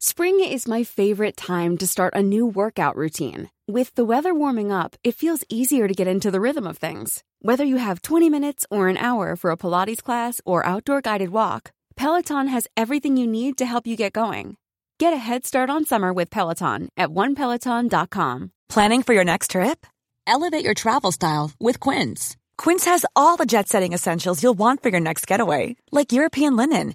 Spring is my favorite time to start a new workout routine. With the weather warming up, it feels easier to get into the rhythm of things. Whether you have 20 minutes or an hour for a Pilates class or outdoor guided walk, Peloton has everything you need to help you get going. Get a head start on summer with Peloton at onepeloton.com. Planning for your next trip? Elevate your travel style with Quince. Quince has all the jet setting essentials you'll want for your next getaway, like European linen,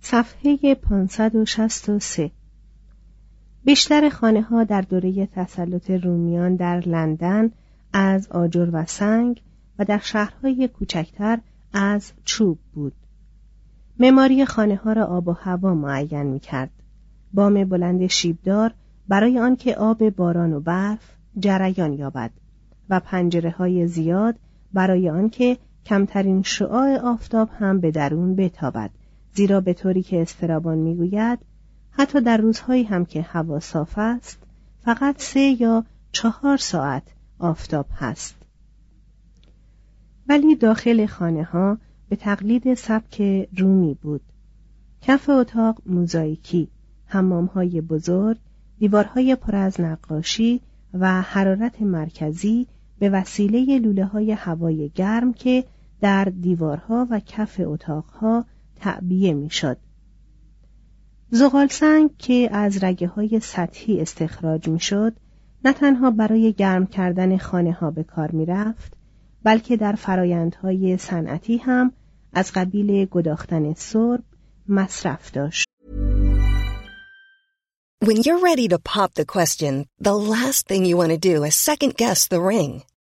صفحه 563 بیشتر خانه ها در دوره تسلط رومیان در لندن از آجر و سنگ و در شهرهای کوچکتر از چوب بود. معماری خانه ها را آب و هوا معین می کرد. بام بلند شیبدار برای آنکه آب باران و برف جریان یابد و پنجره های زیاد برای آنکه کمترین شعاع آفتاب هم به درون بتابد زیرا به طوری که استرابان می‌گوید حتی در روزهایی هم که هوا صاف است فقط سه یا چهار ساعت آفتاب هست. ولی داخل خانه ها به تقلید سبک رومی بود. کف اتاق موزاییکی حمام های بزرگ دیوارهای پر از نقاشی و حرارت مرکزی به وسیله لوله های هوای گرم که در دیوارها و کف اتاقها تعبیه می‌شد. زغال سنگ که از رگه های سطحی استخراج می‌شد نه تنها برای گرم کردن خانه ها به کار می رفت بلکه در فرایندهای صنعتی هم از قبیل گداختن سرب مصرف داشت. When you're ready to pop the question, the last thing you want to do is second guess the ring.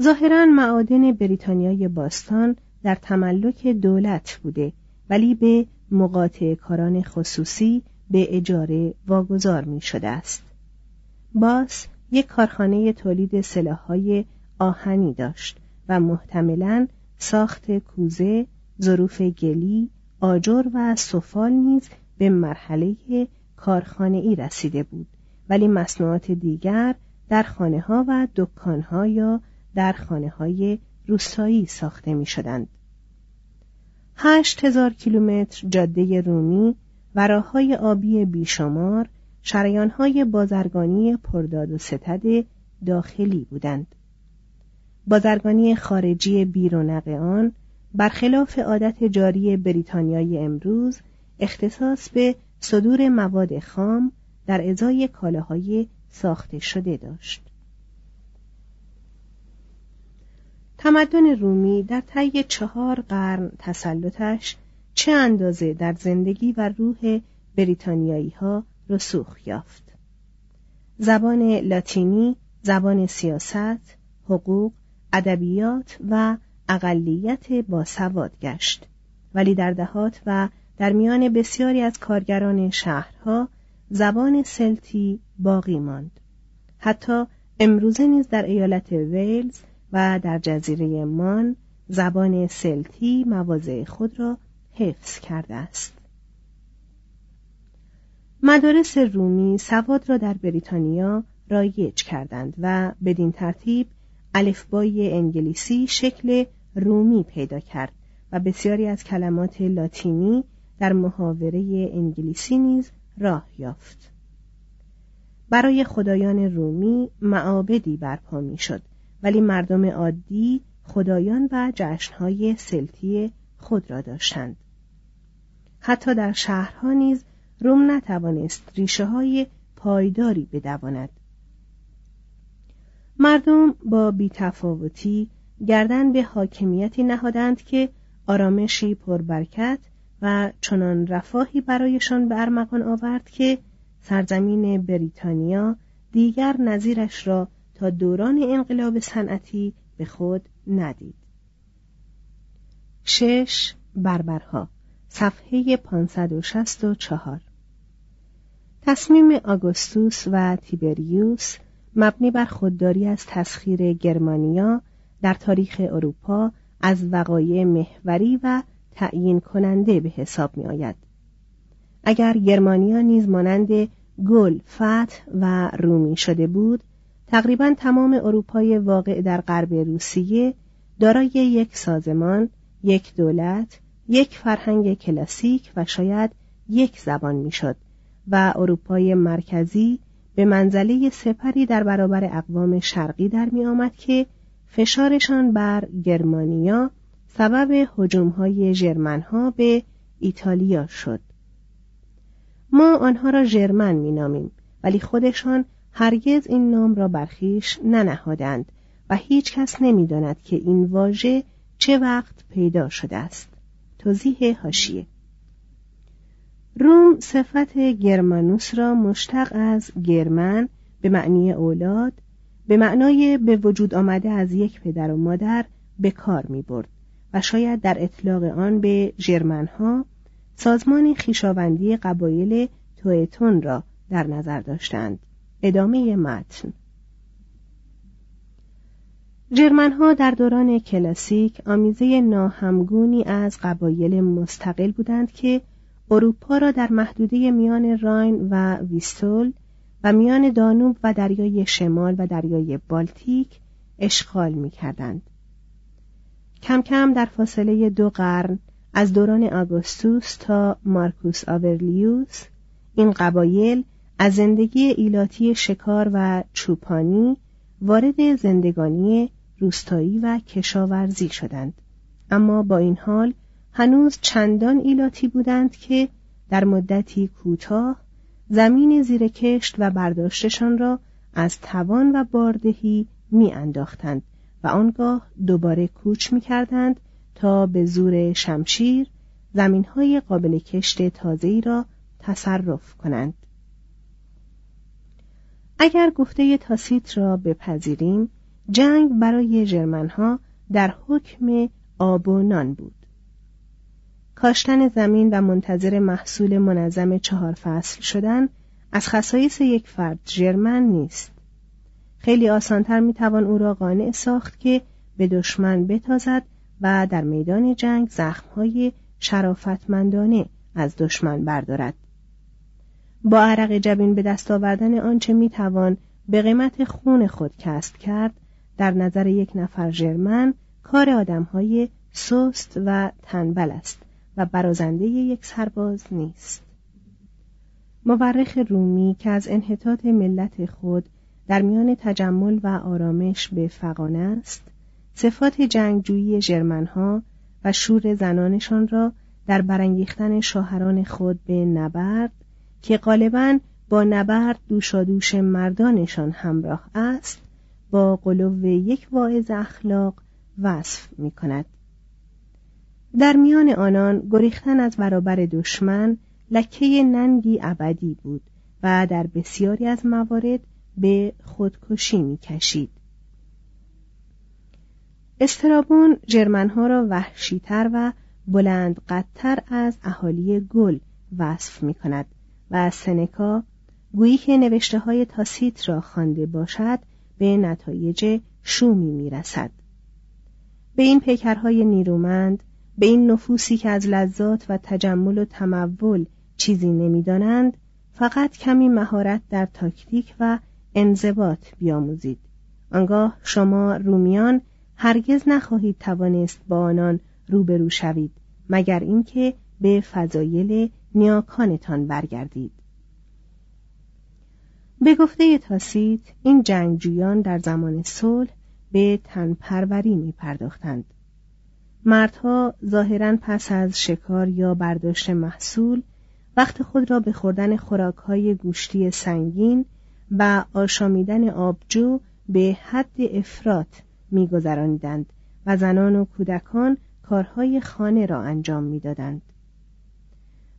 ظاهرا معادن بریتانیای باستان در تملک دولت بوده ولی به مقاطع کاران خصوصی به اجاره واگذار می شده است. باس یک کارخانه تولید سلاحهای آهنی داشت و محتملاً ساخت کوزه، ظروف گلی، آجر و سفال نیز به مرحله کارخانه ای رسیده بود ولی مصنوعات دیگر در خانه ها و دکان ها یا در خانه های روستایی ساخته می شدند. هشت هزار کیلومتر جاده رومی و راه های آبی بیشمار شریان های بازرگانی پرداد و ستد داخلی بودند. بازرگانی خارجی بیرونق آن برخلاف عادت جاری بریتانیای امروز اختصاص به صدور مواد خام در ازای کالاهای ساخته شده داشت. تمدن رومی در طی چهار قرن تسلطش چه اندازه در زندگی و روح بریتانیایی ها رسوخ یافت. زبان لاتینی، زبان سیاست، حقوق، ادبیات و اقلیت باسواد گشت ولی در دهات و در میان بسیاری از کارگران شهرها زبان سلتی باقی ماند حتی امروزه نیز در ایالت ویلز و در جزیره مان زبان سلتی مواضع خود را حفظ کرده است. مدارس رومی سواد را در بریتانیا رایج کردند و بدین ترتیب الفبای انگلیسی شکل رومی پیدا کرد و بسیاری از کلمات لاتینی در محاوره انگلیسی نیز راه یافت. برای خدایان رومی معابدی برپا می‌شد ولی مردم عادی خدایان و جشنهای سلتی خود را داشتند. حتی در شهرها نیز روم نتوانست ریشه های پایداری بدواند. مردم با بیتفاوتی گردن به حاکمیتی نهادند که آرامشی پربرکت و چنان رفاهی برایشان به ارمغان آورد که سرزمین بریتانیا دیگر نظیرش را تا دوران انقلاب صنعتی به خود ندید. شش بربرها صفحه 564 تصمیم آگوستوس و تیبریوس مبنی بر خودداری از تسخیر گرمانیا در تاریخ اروپا از وقایع محوری و تعیین کننده به حساب می آید. اگر گرمانیا نیز مانند گل، فتح و رومی شده بود تقریبا تمام اروپای واقع در غرب روسیه دارای یک سازمان، یک دولت، یک فرهنگ کلاسیک و شاید یک زبان می‌شد و اروپای مرکزی به منزله سپری در برابر اقوام شرقی در می آمد که فشارشان بر گرمانیا سبب هجومهای ژرمنها به ایتالیا شد. ما آنها را ژرمن مینامیم ولی خودشان هرگز این نام را برخیش ننهادند و هیچ کس نمی‌داند که این واژه چه وقت پیدا شده است. توضیح هاشیه روم صفت گرمانوس را مشتق از گرمن به معنی اولاد به معنای به وجود آمده از یک پدر و مادر به کار می برد و شاید در اطلاق آن به ژرمنها سازمان خیشاوندی قبایل تویتون را در نظر داشتند. ادامه متن جرمنها در دوران کلاسیک آمیزه ناهمگونی از قبایل مستقل بودند که اروپا را در محدوده میان راین و ویستول و میان دانوب و دریای شمال و دریای بالتیک اشغال می کردند. کم کم در فاصله دو قرن از دوران آگوستوس تا مارکوس آورلیوس این قبایل از زندگی ایلاتی شکار و چوپانی وارد زندگانی روستایی و کشاورزی شدند اما با این حال هنوز چندان ایلاتی بودند که در مدتی کوتاه زمین زیر کشت و برداشتشان را از توان و باردهی می انداختند و آنگاه دوباره کوچ می کردند تا به زور شمشیر زمینهای قابل کشت تازه‌ای را تصرف کنند. اگر گفته تاسیت را بپذیریم جنگ برای جرمنها در حکم آب و نان بود. کاشتن زمین و منتظر محصول منظم چهار فصل شدن از خصایص یک فرد جرمن نیست. خیلی آسانتر می‌توان او را قانع ساخت که به دشمن بتازد و در میدان جنگ زخمهای شرافتمندانه از دشمن بردارد. با عرق جبین به دست آوردن آنچه می‌توان به قیمت خون خود کسب کرد در نظر یک نفر جرمن کار آدمهای سست و تنبل است و برازنده یک سرباز نیست. مورخ رومی که از انحطاط ملت خود در میان تجمل و آرامش به فقانه است صفات جنگجویی جرمنها و شور زنانشان را در برانگیختن شوهران خود به نبرد که غالبا با نبرد دوشادوش مردانشان همراه است با قلوب یک واعظ اخلاق وصف می کند. در میان آنان گریختن از برابر دشمن لکه ننگی ابدی بود و در بسیاری از موارد به خودکشی می کشید. استرابون جرمنها را وحشیتر و بلند قدتر از اهالی گل وصف می کند و سنکا گویی که نوشته های تاسیت را خوانده باشد به نتایج شومی می رسد. به این پیکرهای نیرومند به این نفوسی که از لذات و تجمل و تمول چیزی نمی‌دانند فقط کمی مهارت در تاکتیک و انضباط بیاموزید آنگاه شما رومیان هرگز نخواهید توانست با آنان روبرو شوید مگر اینکه به فضایل نیاکانتان برگردید به گفته تاسیت این جنگجویان در زمان صلح به تنپروری می پرداختند. مردها ظاهرا پس از شکار یا برداشت محصول وقت خود را به خوردن خوراکهای گوشتی سنگین و آشامیدن آبجو به حد افراط میگذرانیدند و زنان و کودکان کارهای خانه را انجام می‌دادند.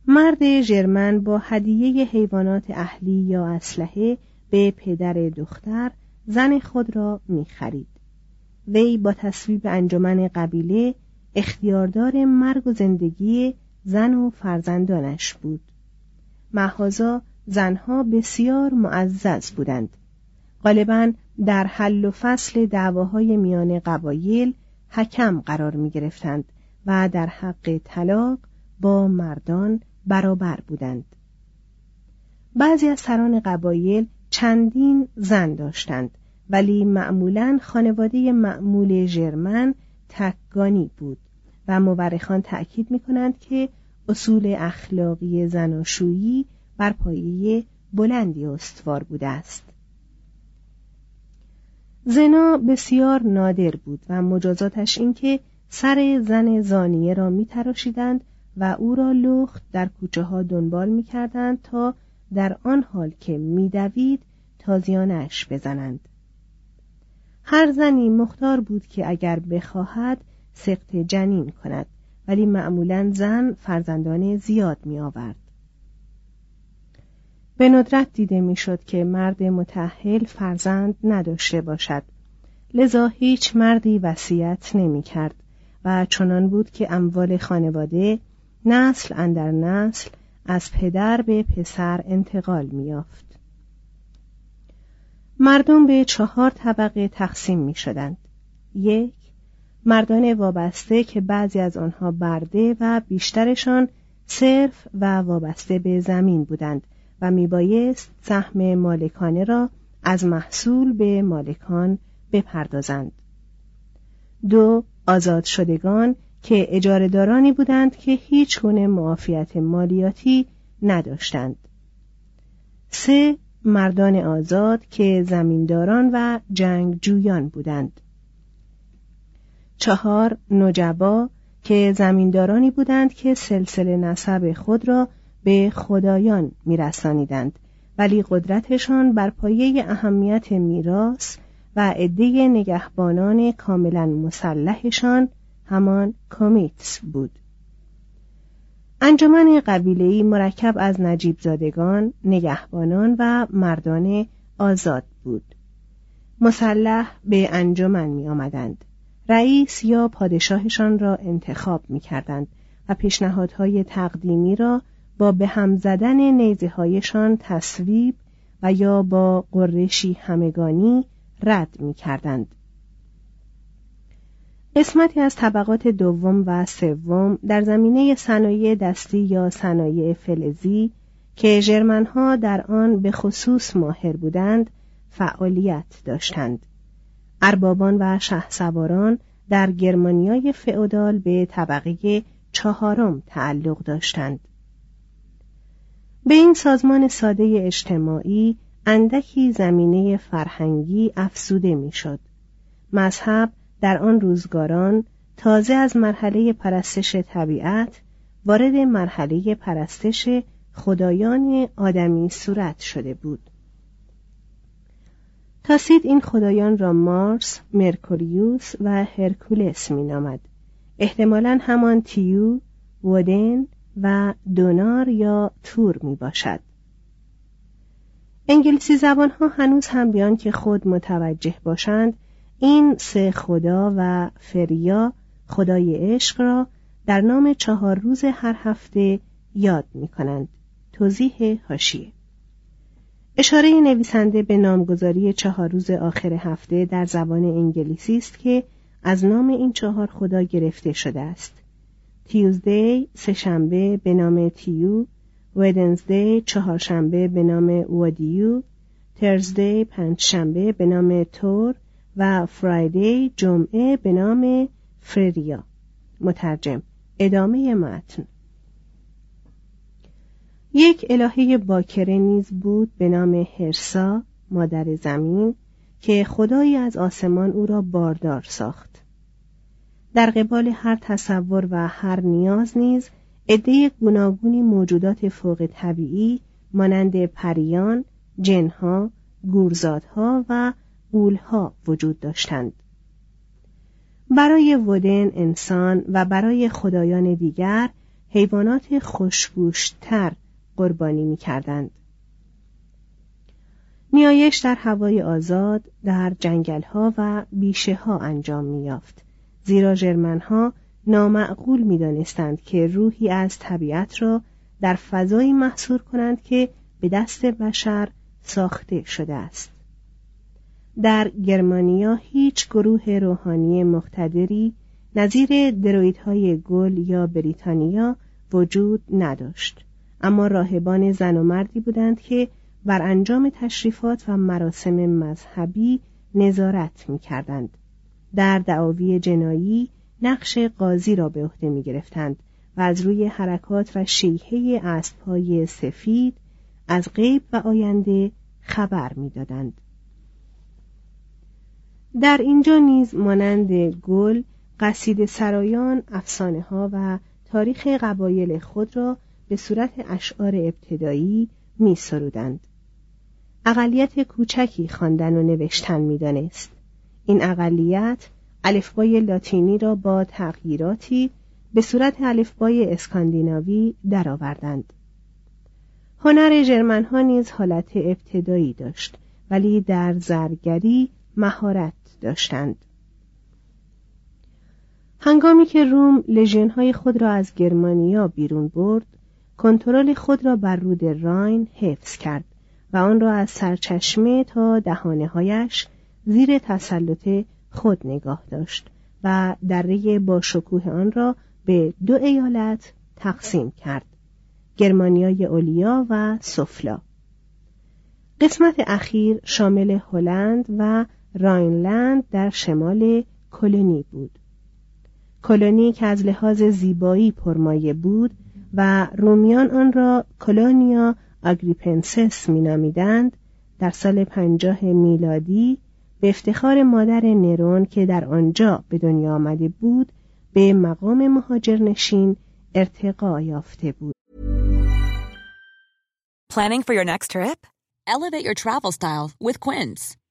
مرد ژرمن با هدیه حیوانات اهلی یا اسلحه به پدر دختر زن خود را می‌خرید. وی با تصویب انجمن قبیله اختیاردار مرگ و زندگی زن و فرزندانش بود محازا زنها بسیار معزز بودند غالبا در حل و فصل دعواهای میان قبایل حکم قرار می گرفتند و در حق طلاق با مردان برابر بودند. بعضی از سران قبایل چندین زن داشتند ولی معمولا خانواده معمول ژرمن تکگانی بود و مورخان تأکید می کنند که اصول اخلاقی زناشویی بر پایه بلندی استوار بوده است. زنا بسیار نادر بود و مجازاتش اینکه سر زن زانیه را می تراشیدند و او را لخت در کوچه ها دنبال می کردند تا در آن حال که میدوید تازیانش بزنند هر زنی مختار بود که اگر بخواهد سقط جنین کند ولی معمولا زن فرزندان زیاد می آورد. به ندرت دیده می‌شد که مرد متحل فرزند نداشته باشد لذا هیچ مردی وصیت نمی کرد و چنان بود که اموال خانواده نسل اندر نسل از پدر به پسر انتقال میافت. مردم به چهار طبقه تقسیم می شدند. یک مردان وابسته که بعضی از آنها برده و بیشترشان صرف و وابسته به زمین بودند و میبایست سهم مالکانه را از محصول به مالکان بپردازند دو آزاد شدگان که اجارهدارانی بودند که هیچ گونه معافیت مالیاتی نداشتند. سه مردان آزاد که زمینداران و جنگجویان بودند. چهار نجبا که زمیندارانی بودند که سلسله نسب خود را به خدایان میرسانیدند ولی قدرتشان بر پایه اهمیت میراث و عده نگهبانان کاملا مسلحشان همان کمیتس بود انجمن قبیله‌ای مرکب از نجیب زادگان، نگهبانان و مردان آزاد بود. مسلح به انجمن می آمدند. رئیس یا پادشاهشان را انتخاب می کردند و پیشنهادهای تقدیمی را با به هم زدن نیزه هایشان تصویب و یا با قرشی همگانی رد می کردند. قسمتی از طبقات دوم و سوم در زمینه صنایع دستی یا صنایع فلزی که ژرمنها در آن به خصوص ماهر بودند فعالیت داشتند. اربابان و شهسواران در گرمانیای فئودال به طبقه چهارم تعلق داشتند. به این سازمان ساده اجتماعی اندکی زمینه فرهنگی افسوده می‌شد. مذهب در آن روزگاران تازه از مرحله پرستش طبیعت وارد مرحله پرستش خدایان آدمی صورت شده بود. تاسید این خدایان را مارس، مرکوریوس و هرکولس نامد احتمالا همان تیو، ودن و دونار یا تور می باشد. انگلیسی زبان ها هنوز هم بیان که خود متوجه باشند این سه خدا و فریا خدای عشق را در نام چهار روز هر هفته یاد می کنند. توضیح هاشیه اشاره نویسنده به نامگذاری چهار روز آخر هفته در زبان انگلیسی است که از نام این چهار خدا گرفته شده است. تیوزدی سهشنبه به نام تیو، ودنزدی چهارشنبه به نام وادیو، ترزدی پنجشنبه به نام تور و فرایدی جمعه به نام فریا. مترجم ادامه متن یک الهه باکره نیز بود به نام هرسا مادر زمین که خدایی از آسمان او را باردار ساخت در قبال هر تصور و هر نیاز نیز عده گوناگونی موجودات فوق طبیعی مانند پریان، جنها، گورزادها و قولها وجود داشتند. برای ودن انسان و برای خدایان دیگر حیوانات خوشگوشتر قربانی می کردند. نیایش در هوای آزاد در جنگل ها و بیشه ها انجام می یافت. زیرا جرمن ها نامعقول می دانستند که روحی از طبیعت را در فضایی محصور کنند که به دست بشر ساخته شده است. در گرمانیا هیچ گروه روحانی مقتدری نظیر درویدهای گل یا بریتانیا وجود نداشت اما راهبان زن و مردی بودند که بر انجام تشریفات و مراسم مذهبی نظارت می کردند. در دعاوی جنایی نقش قاضی را به عهده می گرفتند و از روی حرکات و شیهه اسبهای سفید از غیب و آینده خبر می‌دادند. در اینجا نیز مانند گل قصید سرایان افسانه ها و تاریخ قبایل خود را به صورت اشعار ابتدایی می سرودند. اقلیت کوچکی خواندن و نوشتن می‌دانست. این اقلیت الفبای لاتینی را با تغییراتی به صورت الفبای اسکاندیناوی درآوردند. هنر جرمن ها نیز حالت ابتدایی داشت ولی در زرگری مهارت داشتند. هنگامی که روم های خود را از گرمانیا بیرون برد، کنترل خود را بر رود راین حفظ کرد و آن را از سرچشمه تا دهانه هایش زیر تسلط خود نگاه داشت و دره با شکوه آن را به دو ایالت تقسیم کرد گرمانیای علیا و سفلا قسمت اخیر شامل هلند و راینلند در شمال کلونی بود کلونی که از لحاظ زیبایی پرمایه بود و رومیان آن را کلونیا آگریپنسس مینامیدند در سال پنجاه میلادی به افتخار مادر نرون که در آنجا به دنیا آمده بود به مقام مهاجرنشین ارتقا یافته بود. Planning for your next trip? Elevate your travel style with Quince.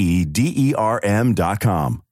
E D E R M dot com.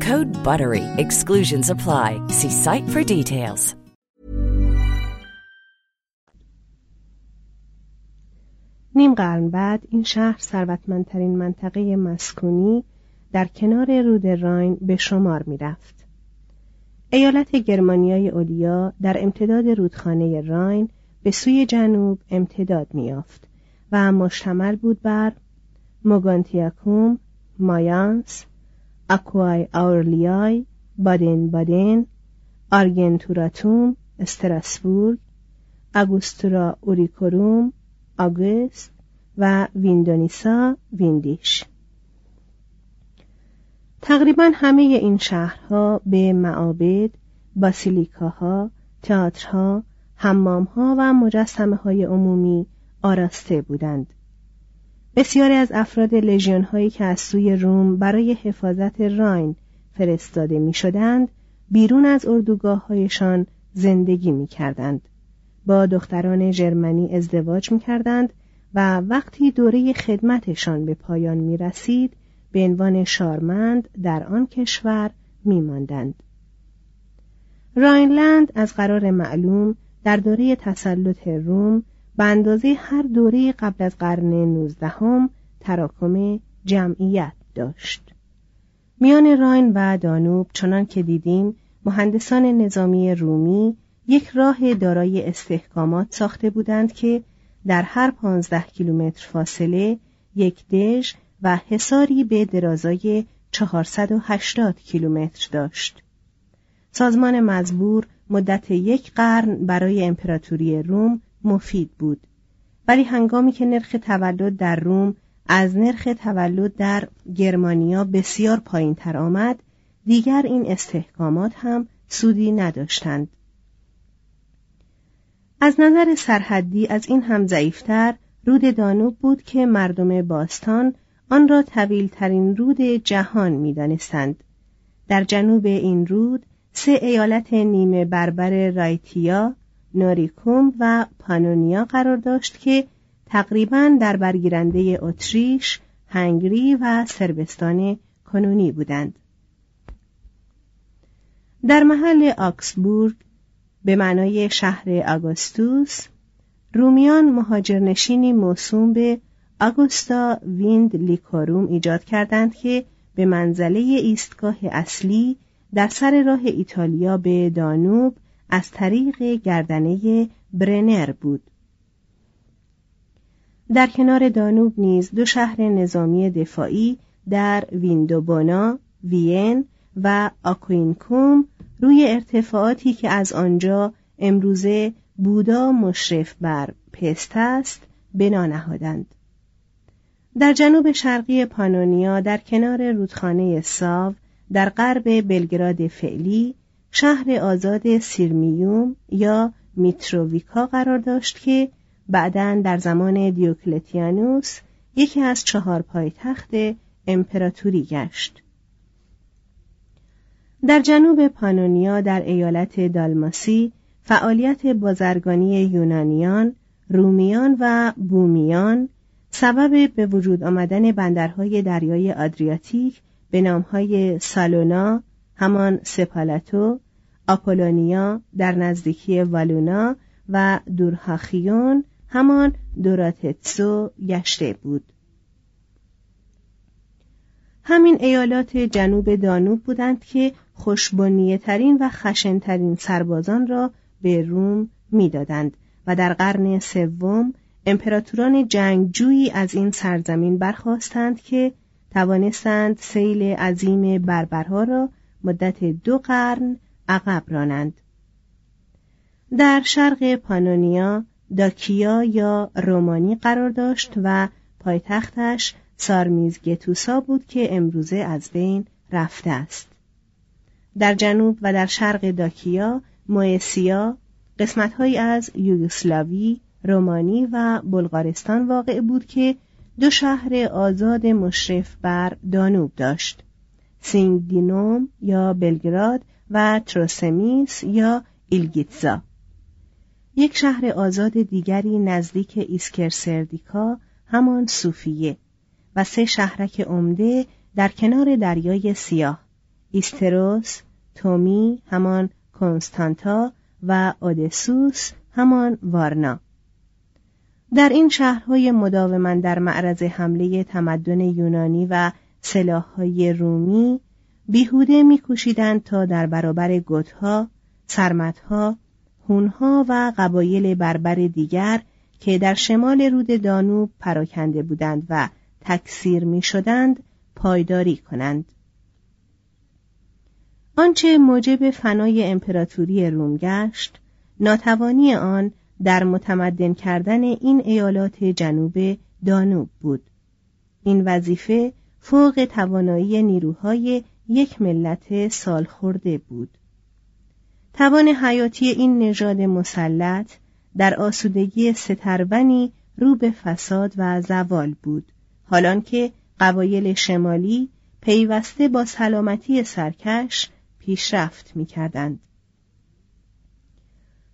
Code BUTTERY. Exclusions apply. See site for details. نیم قرن بعد این شهر ثروتمندترین منطقه مسکونی در کنار رود راین به شمار می رفت. ایالت گرمانیای اولیا در امتداد رودخانه راین به سوی جنوب امتداد میافت و مشتمل بود بر موگانتیاکوم، مایانس، اکوای آورلیای، بادن بادن، آرگنتوراتوم، استراسبورگ، اگوستورا اوریکوروم، آگوست و ویندونیسا ویندیش تقریبا همه این شهرها به معابد، باسیلیکاها، تئاترها، حمامها و مجسمه های عمومی آراسته بودند. بسیاری از افراد لژیون هایی که از سوی روم برای حفاظت راین فرستاده می شدند بیرون از اردوگاه هایشان زندگی می کردند. با دختران ژرمنی ازدواج می کردند و وقتی دوره خدمتشان به پایان می رسید به عنوان شارمند در آن کشور می ماندند. راینلند از قرار معلوم در دوره تسلط روم به اندازه هر دوره قبل از قرن نوزدهم تراکم جمعیت داشت. میان راین و دانوب چنان که دیدیم مهندسان نظامی رومی یک راه دارای استحکامات ساخته بودند که در هر پانزده کیلومتر فاصله یک دژ و حصاری به درازای 480 کیلومتر داشت. سازمان مزبور مدت یک قرن برای امپراتوری روم مفید بود ولی هنگامی که نرخ تولد در روم از نرخ تولد در گرمانیا بسیار پایین تر آمد دیگر این استحکامات هم سودی نداشتند از نظر سرحدی از این هم ضعیفتر رود دانوب بود که مردم باستان آن را طویل ترین رود جهان می دانستند. در جنوب این رود سه ایالت نیمه بربر رایتیا، نوریکوم و پانونیا قرار داشت که تقریبا در برگیرنده اتریش، هنگری و سربستان کنونی بودند. در محل آکسبورگ به معنای شهر آگوستوس رومیان مهاجرنشینی موسوم به آگوستا ویند لیکوروم ایجاد کردند که به منزله ایستگاه اصلی در سر راه ایتالیا به دانوب از طریق گردنه برنر بود. در کنار دانوب نیز دو شهر نظامی دفاعی در ویندوبونا، وین و آکوینکوم روی ارتفاعاتی که از آنجا امروزه بودا مشرف بر پست است بنا نهادند. در جنوب شرقی پانونیا در کنار رودخانه ساو در غرب بلگراد فعلی شهر آزاد سیرمیوم یا میتروویکا قرار داشت که بعدا در زمان دیوکلتیانوس یکی از چهار پایتخت امپراتوری گشت. در جنوب پانونیا در ایالت دالماسی فعالیت بازرگانی یونانیان، رومیان و بومیان سبب به وجود آمدن بندرهای دریای آدریاتیک به نامهای سالونا، همان سپالاتو، آپولونیا در نزدیکی والونا و دورهاخیون همان دوراتتسو گشته بود. همین ایالات جنوب دانوب بودند که خوشبنیه ترین و خشنترین سربازان را به روم می‌دادند و در قرن سوم امپراتوران جنگجویی از این سرزمین برخواستند که توانستند سیل عظیم بربرها را مدت دو قرن عقب رانند در شرق پانونیا داکیا یا رومانی قرار داشت و پایتختش سارمیزگتوسا بود که امروزه از بین رفته است در جنوب و در شرق داکیا، موئسیا، قسمتهایی از یوگسلاوی، رومانی و بلغارستان واقع بود که دو شهر آزاد مشرف بر دانوب داشت. سینگدینوم یا بلگراد و تروسمیس یا ایلگیتزا. یک شهر آزاد دیگری نزدیک ایسکرسردیکا همان صوفیه و سه شهرک عمده در کنار دریای سیاه ایستروس، تومی همان کنستانتا و اودسوس همان وارنا در این شهرهای مداوما در معرض حمله تمدن یونانی و سلاحهای رومی بیهوده میکوشیدند تا در برابر گوتها، سرمتها، هونها و قبایل بربر دیگر که در شمال رود دانوب پراکنده بودند و تکثیر می شدند پایداری کنند. آنچه موجب فنای امپراتوری روم گشت ناتوانی آن در متمدن کردن این ایالات جنوب دانوب بود این وظیفه فوق توانایی نیروهای یک ملت سالخورده بود توان حیاتی این نژاد مسلط در آسودگی سترونی رو به فساد و زوال بود حالان که قبایل شمالی پیوسته با سلامتی سرکش پیشرفت می کردند.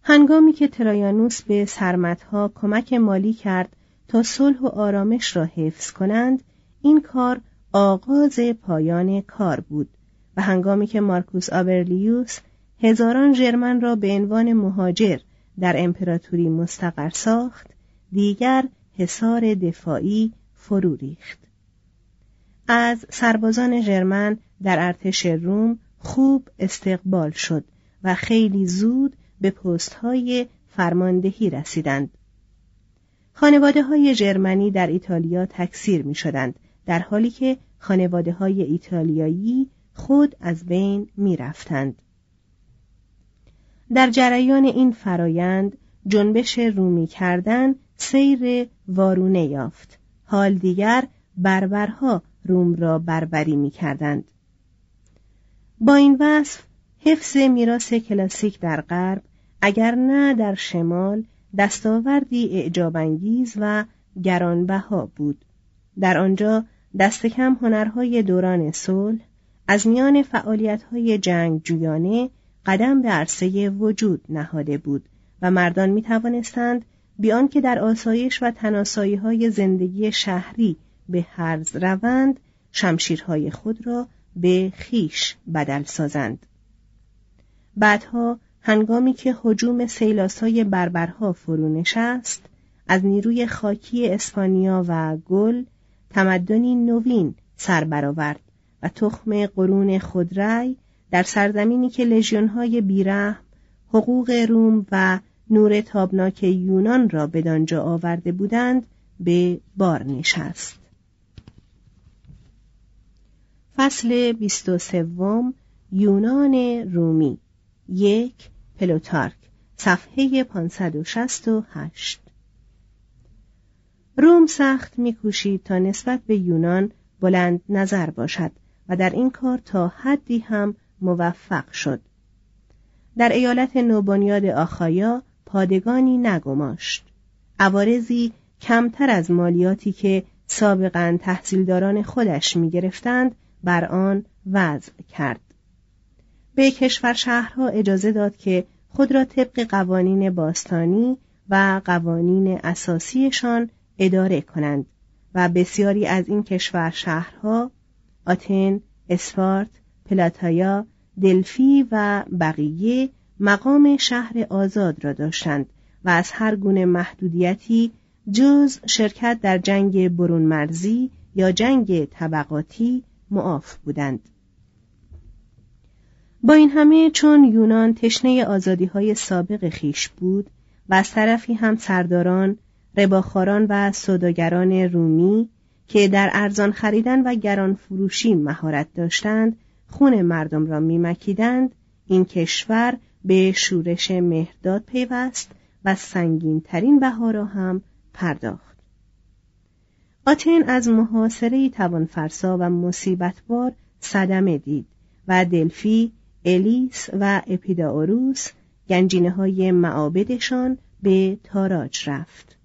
هنگامی که ترایانوس به سرمتها کمک مالی کرد تا صلح و آرامش را حفظ کنند این کار آغاز پایان کار بود و هنگامی که مارکوس آبرلیوس هزاران ژرمن را به عنوان مهاجر در امپراتوری مستقر ساخت دیگر حصار دفاعی فرو ریخت از سربازان ژرمن در ارتش روم خوب استقبال شد و خیلی زود به پستهای فرماندهی رسیدند. خانواده های جرمنی در ایتالیا تکثیر می شدند در حالی که خانواده های ایتالیایی خود از بین می رفتند. در جریان این فرایند جنبش رومی کردن سیر وارونه یافت حال دیگر بربرها روم را بربری می کردند. با این وصف حفظ میراث کلاسیک در غرب اگر نه در شمال دستاوردی اعجابانگیز و گرانبها بود در آنجا دست کم هنرهای دوران صلح از میان فعالیتهای جنگ جویانه قدم به عرصه وجود نهاده بود و مردان می توانستند بیان که در آسایش و تناسایی های زندگی شهری به حرز روند شمشیرهای خود را به خیش بدل سازند. بعدها هنگامی که حجوم سیلاسای بربرها فرو نشست از نیروی خاکی اسپانیا و گل تمدنی نوین سر برآورد و تخم قرون خودرای در سرزمینی که لژیونهای بیرحم حقوق روم و نور تابناک یونان را بدانجا آورده بودند به بار نشست. فصل بیست و سوم یونان رومی. یک پلوتارک صفحه 568 روم سخت میکوشید تا نسبت به یونان بلند نظر باشد و در این کار تا حدی هم موفق شد. در ایالت نوبنیاد آخایا پادگانی نگماشت. عوارضی کمتر از مالیاتی که سابقا تحصیلداران خودش می‌گرفتند بر آن وضع کرد. به کشور شهرها اجازه داد که خود را طبق قوانین باستانی و قوانین اساسیشان اداره کنند و بسیاری از این کشور شهرها آتن، اسپارت، پلاتایا، دلفی و بقیه مقام شهر آزاد را داشتند و از هر گونه محدودیتی جز شرکت در جنگ برون مرزی یا جنگ طبقاتی معاف بودند. با این همه چون یونان تشنه آزادی های سابق خیش بود و از طرفی هم سرداران، رباخاران و سوداگران رومی که در ارزان خریدن و گران فروشی مهارت داشتند خون مردم را میمکیدند. این کشور به شورش مهرداد پیوست و سنگین ترین بها را هم پرداخت. آتن از محاصره توانفرسا و مصیبتبار صدمه دید و دلفی الیس و اپیداوروس گنجینه های معابدشان به تاراج رفت.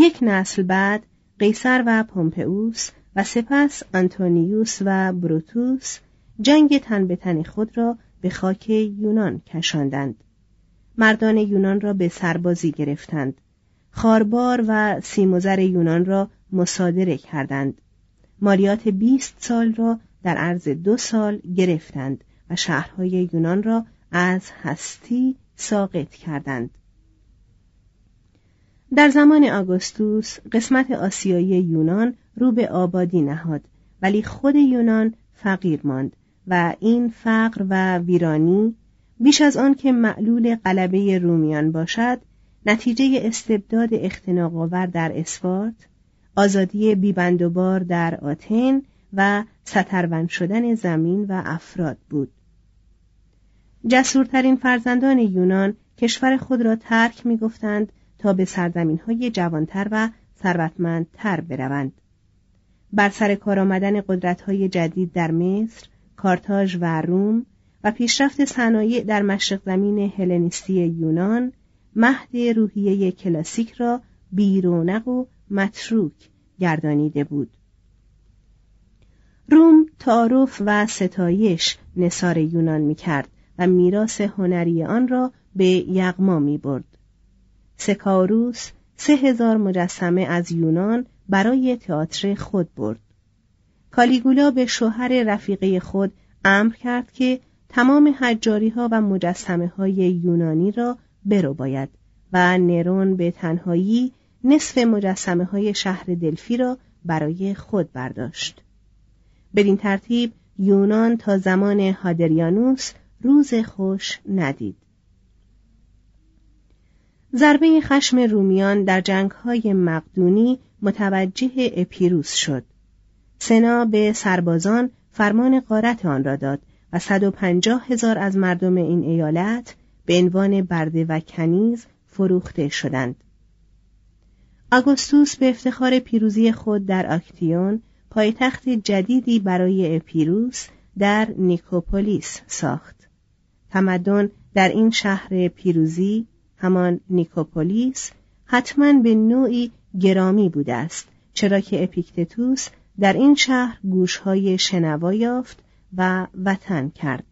یک نسل بعد قیصر و پومپئوس و سپس آنتونیوس و بروتوس جنگ تن به تن خود را به خاک یونان کشاندند. مردان یونان را به سربازی گرفتند. خاربار و سیموزر یونان را مصادره کردند. مالیات بیست سال را در عرض دو سال گرفتند و شهرهای یونان را از هستی ساقط کردند. در زمان آگوستوس قسمت آسیایی یونان رو به آبادی نهاد ولی خود یونان فقیر ماند و این فقر و ویرانی بیش از آن که معلول قلبه رومیان باشد نتیجه استبداد اختناقآور در اسفارت آزادی بیبندوبار در آتن و سترون شدن زمین و افراد بود. جسورترین فرزندان یونان کشور خود را ترک می گفتند تا به سرزمین های جوانتر و ثروتمندتر بروند بر سر کار آمدن قدرت های جدید در مصر کارتاژ و روم و پیشرفت صنایع در مشرق زمین هلنیستی یونان مهد روحیه کلاسیک را بیرونق و متروک گردانیده بود روم تعارف و ستایش نصار یونان می کرد و میراث هنری آن را به یغما می برد. سکاروس سه هزار مجسمه از یونان برای تئاتر خود برد. کالیگولا به شوهر رفیقه خود امر کرد که تمام حجاری ها و مجسمه های یونانی را برو باید و نرون به تنهایی نصف مجسمه های شهر دلفی را برای خود برداشت. بدین ترتیب یونان تا زمان هادریانوس روز خوش ندید. ضربه خشم رومیان در جنگهای مقدونی متوجه اپیروس شد. سنا به سربازان فرمان قارت آن را داد و 150 هزار از مردم این ایالت به عنوان برده و کنیز فروخته شدند. آگوستوس به افتخار پیروزی خود در آکتیون پایتخت جدیدی برای اپیروس در نیکوپولیس ساخت. تمدن در این شهر پیروزی همان نیکوپولیس حتما به نوعی گرامی بوده است چرا که اپیکتتوس در این شهر گوشهای شنوا یافت و وطن کرد.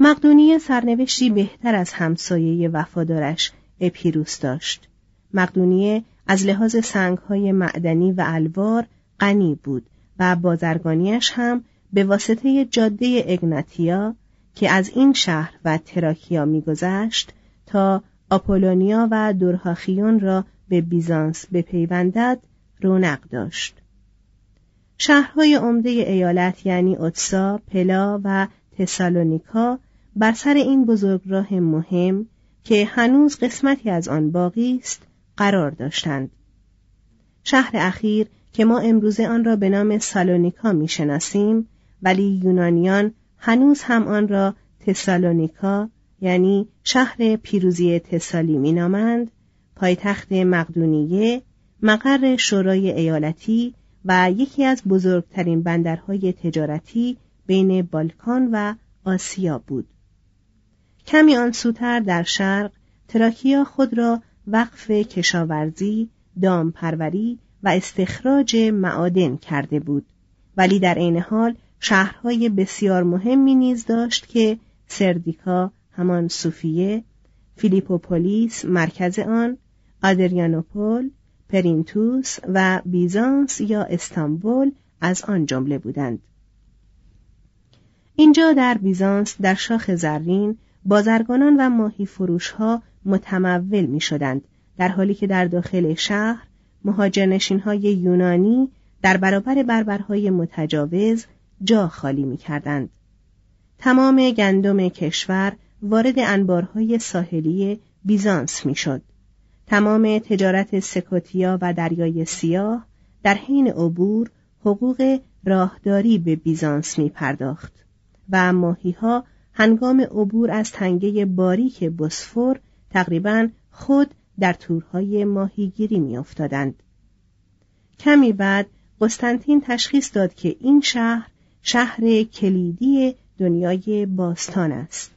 مقدونیه سرنوشتی بهتر از همسایه وفادارش اپیروس داشت. مقدونیه از لحاظ سنگهای معدنی و الوار غنی بود و بازرگانیش هم به واسطه جاده اگناتیا که از این شهر و تراکیا میگذشت تا آپولونیا و دورهاخیون را به بیزانس بپیوندد رونق داشت شهرهای عمده ایالت یعنی اوتسا، پلا و تسالونیکا بر سر این بزرگراه مهم که هنوز قسمتی از آن باقی است قرار داشتند. شهر اخیر که ما امروزه آن را به نام سالونیکا می‌شناسیم ولی یونانیان هنوز هم آن را تسالونیکا یعنی شهر پیروزی تسالی مینامند پایتخت مقدونیه مقر شورای ایالتی و یکی از بزرگترین بندرهای تجارتی بین بالکان و آسیا بود. کمی آن سوتر در شرق تراکیا خود را وقف کشاورزی، دامپروری و استخراج معادن کرده بود. ولی در عین حال شهرهای بسیار مهمی نیز داشت که سردیکا همان صوفیه فیلیپوپولیس مرکز آن آدریانوپول پرینتوس و بیزانس یا استانبول از آن جمله بودند. اینجا در بیزانس در شاخ زرین بازرگانان و ماهی فروش ها متمول می شدند در حالی که در داخل شهر مهاجرنشین های یونانی در برابر بربرهای متجاوز جا خالی می کردند. تمام گندم کشور وارد انبارهای ساحلی بیزانس می شد. تمام تجارت سکوتیا و دریای سیاه در حین عبور حقوق راهداری به بیزانس می پرداخت و ماهی ها هنگام عبور از تنگه باریک بسفور تقریبا خود در تورهای ماهیگیری میافتادند. کمی بعد قسطنطین تشخیص داد که این شهر شهر کلیدی دنیای باستان است.